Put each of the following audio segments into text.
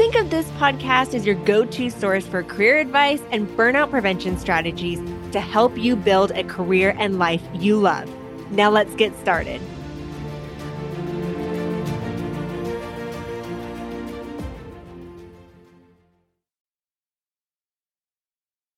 Think of this podcast as your go to source for career advice and burnout prevention strategies to help you build a career and life you love. Now let's get started.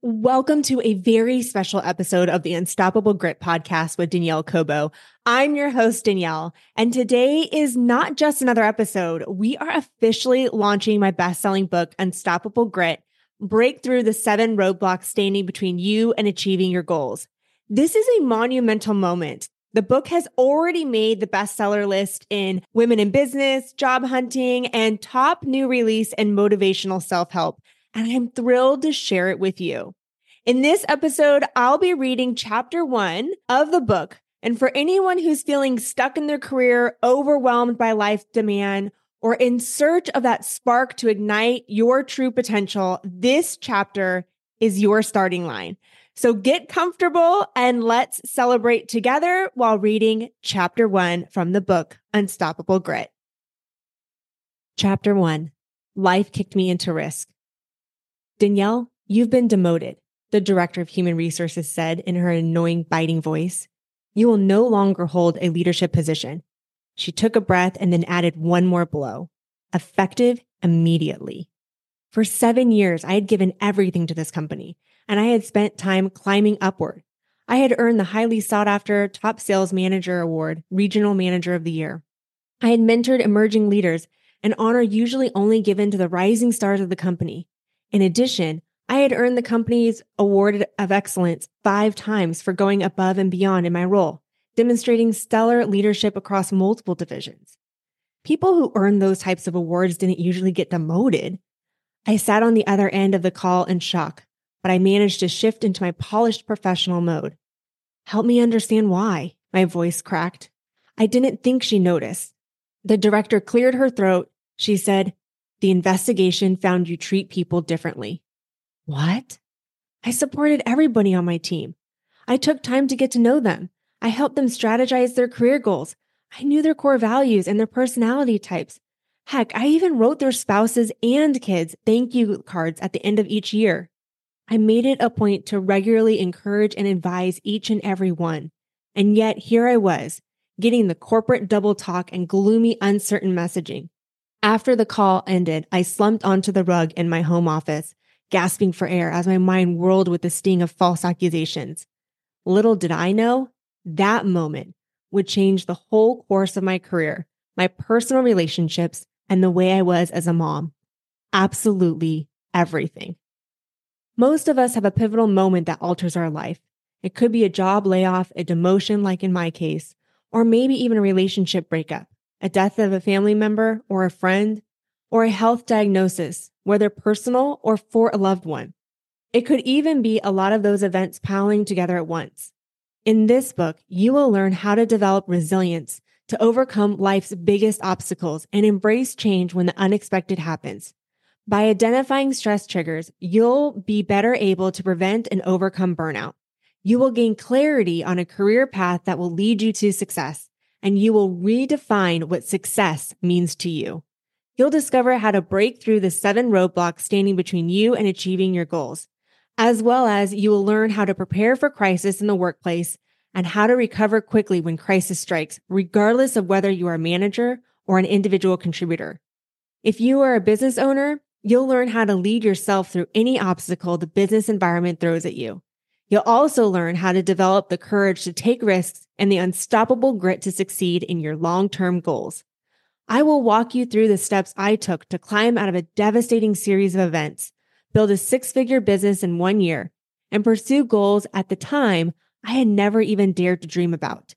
Welcome to a very special episode of the Unstoppable Grit podcast with Danielle Cobo. I'm your host, Danielle, and today is not just another episode. We are officially launching my best selling book, Unstoppable Grit break through the seven roadblocks standing between you and achieving your goals. This is a monumental moment. The book has already made the bestseller list in Women in Business, Job Hunting, and Top New Release and Motivational Self Help. And I'm thrilled to share it with you. In this episode, I'll be reading chapter one of the book. And for anyone who's feeling stuck in their career, overwhelmed by life demand, or in search of that spark to ignite your true potential, this chapter is your starting line. So get comfortable and let's celebrate together while reading chapter one from the book, Unstoppable Grit. Chapter one Life kicked me into risk. Danielle, you've been demoted, the director of human resources said in her annoying, biting voice. You will no longer hold a leadership position. She took a breath and then added one more blow, effective immediately. For seven years, I had given everything to this company, and I had spent time climbing upward. I had earned the highly sought after Top Sales Manager Award, Regional Manager of the Year. I had mentored emerging leaders, an honor usually only given to the rising stars of the company. In addition, I had earned the company's Award of Excellence five times for going above and beyond in my role demonstrating stellar leadership across multiple divisions. People who earn those types of awards didn't usually get demoted. I sat on the other end of the call in shock, but I managed to shift into my polished professional mode. Help me understand why, my voice cracked. I didn't think she noticed. The director cleared her throat. She said, The investigation found you treat people differently. What? I supported everybody on my team. I took time to get to know them. I helped them strategize their career goals. I knew their core values and their personality types. Heck, I even wrote their spouses and kids thank you cards at the end of each year. I made it a point to regularly encourage and advise each and every one. And yet here I was, getting the corporate double talk and gloomy, uncertain messaging. After the call ended, I slumped onto the rug in my home office, gasping for air as my mind whirled with the sting of false accusations. Little did I know, that moment would change the whole course of my career, my personal relationships, and the way I was as a mom. Absolutely everything. Most of us have a pivotal moment that alters our life. It could be a job layoff, a demotion, like in my case, or maybe even a relationship breakup, a death of a family member or a friend, or a health diagnosis, whether personal or for a loved one. It could even be a lot of those events piling together at once. In this book, you will learn how to develop resilience to overcome life's biggest obstacles and embrace change when the unexpected happens. By identifying stress triggers, you'll be better able to prevent and overcome burnout. You will gain clarity on a career path that will lead you to success, and you will redefine what success means to you. You'll discover how to break through the seven roadblocks standing between you and achieving your goals as well as you will learn how to prepare for crisis in the workplace and how to recover quickly when crisis strikes, regardless of whether you are a manager or an individual contributor. If you are a business owner, you'll learn how to lead yourself through any obstacle the business environment throws at you. You'll also learn how to develop the courage to take risks and the unstoppable grit to succeed in your long term goals. I will walk you through the steps I took to climb out of a devastating series of events build a six figure business in one year, and pursue goals at the time I had never even dared to dream about.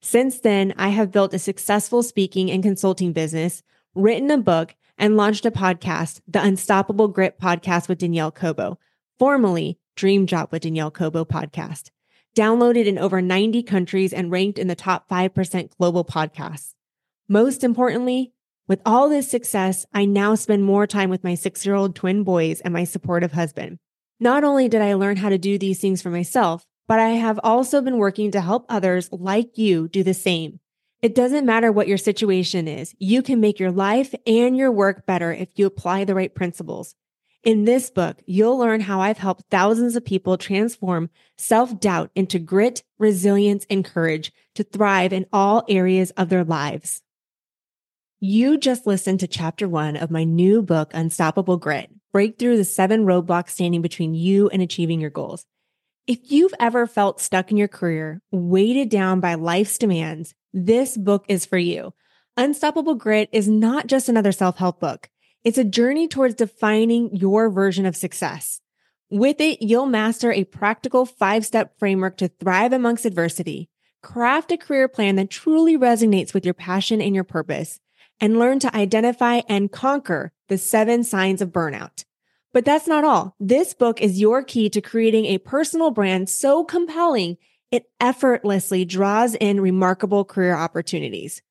Since then, I have built a successful speaking and consulting business, written a book, and launched a podcast, the Unstoppable Grit podcast with Danielle Cobo, formerly Dream Job with Danielle Cobo podcast. downloaded in over 90 countries, and ranked in the top 5% global podcasts. Most importantly, with all this success, I now spend more time with my six year old twin boys and my supportive husband. Not only did I learn how to do these things for myself, but I have also been working to help others like you do the same. It doesn't matter what your situation is, you can make your life and your work better if you apply the right principles. In this book, you'll learn how I've helped thousands of people transform self doubt into grit, resilience, and courage to thrive in all areas of their lives. You just listened to chapter one of my new book, Unstoppable Grit Break Through the Seven Roadblocks Standing Between You and Achieving Your Goals. If you've ever felt stuck in your career, weighted down by life's demands, this book is for you. Unstoppable Grit is not just another self help book. It's a journey towards defining your version of success. With it, you'll master a practical five step framework to thrive amongst adversity, craft a career plan that truly resonates with your passion and your purpose, and learn to identify and conquer the seven signs of burnout. But that's not all. This book is your key to creating a personal brand so compelling it effortlessly draws in remarkable career opportunities.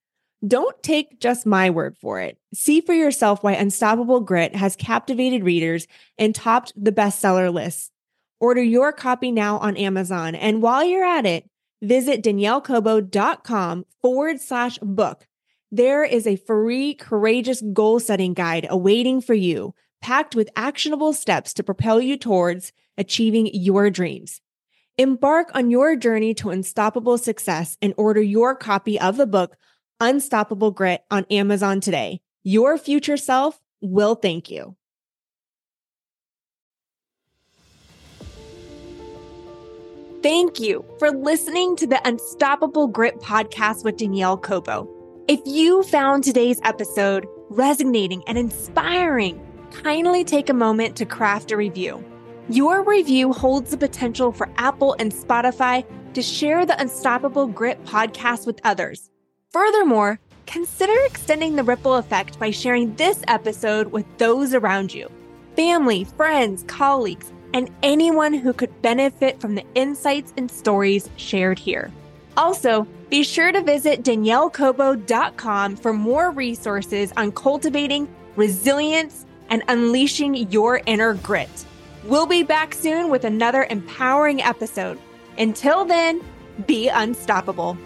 Don't take just my word for it. See for yourself why Unstoppable Grit has captivated readers and topped the bestseller lists. Order your copy now on Amazon. And while you're at it, visit daniellecobo.com forward slash book. There is a free courageous goal setting guide awaiting for you, packed with actionable steps to propel you towards achieving your dreams. Embark on your journey to unstoppable success and order your copy of the book Unstoppable Grit on Amazon today. Your future self will thank you. Thank you for listening to the Unstoppable Grit podcast with Danielle Cobo. If you found today's episode resonating and inspiring, kindly take a moment to craft a review. Your review holds the potential for Apple and Spotify to share the Unstoppable Grit podcast with others Furthermore, consider extending the ripple effect by sharing this episode with those around you family, friends, colleagues, and anyone who could benefit from the insights and stories shared here. Also, be sure to visit daniellecobo.com for more resources on cultivating resilience and unleashing your inner grit. We'll be back soon with another empowering episode. Until then, be unstoppable.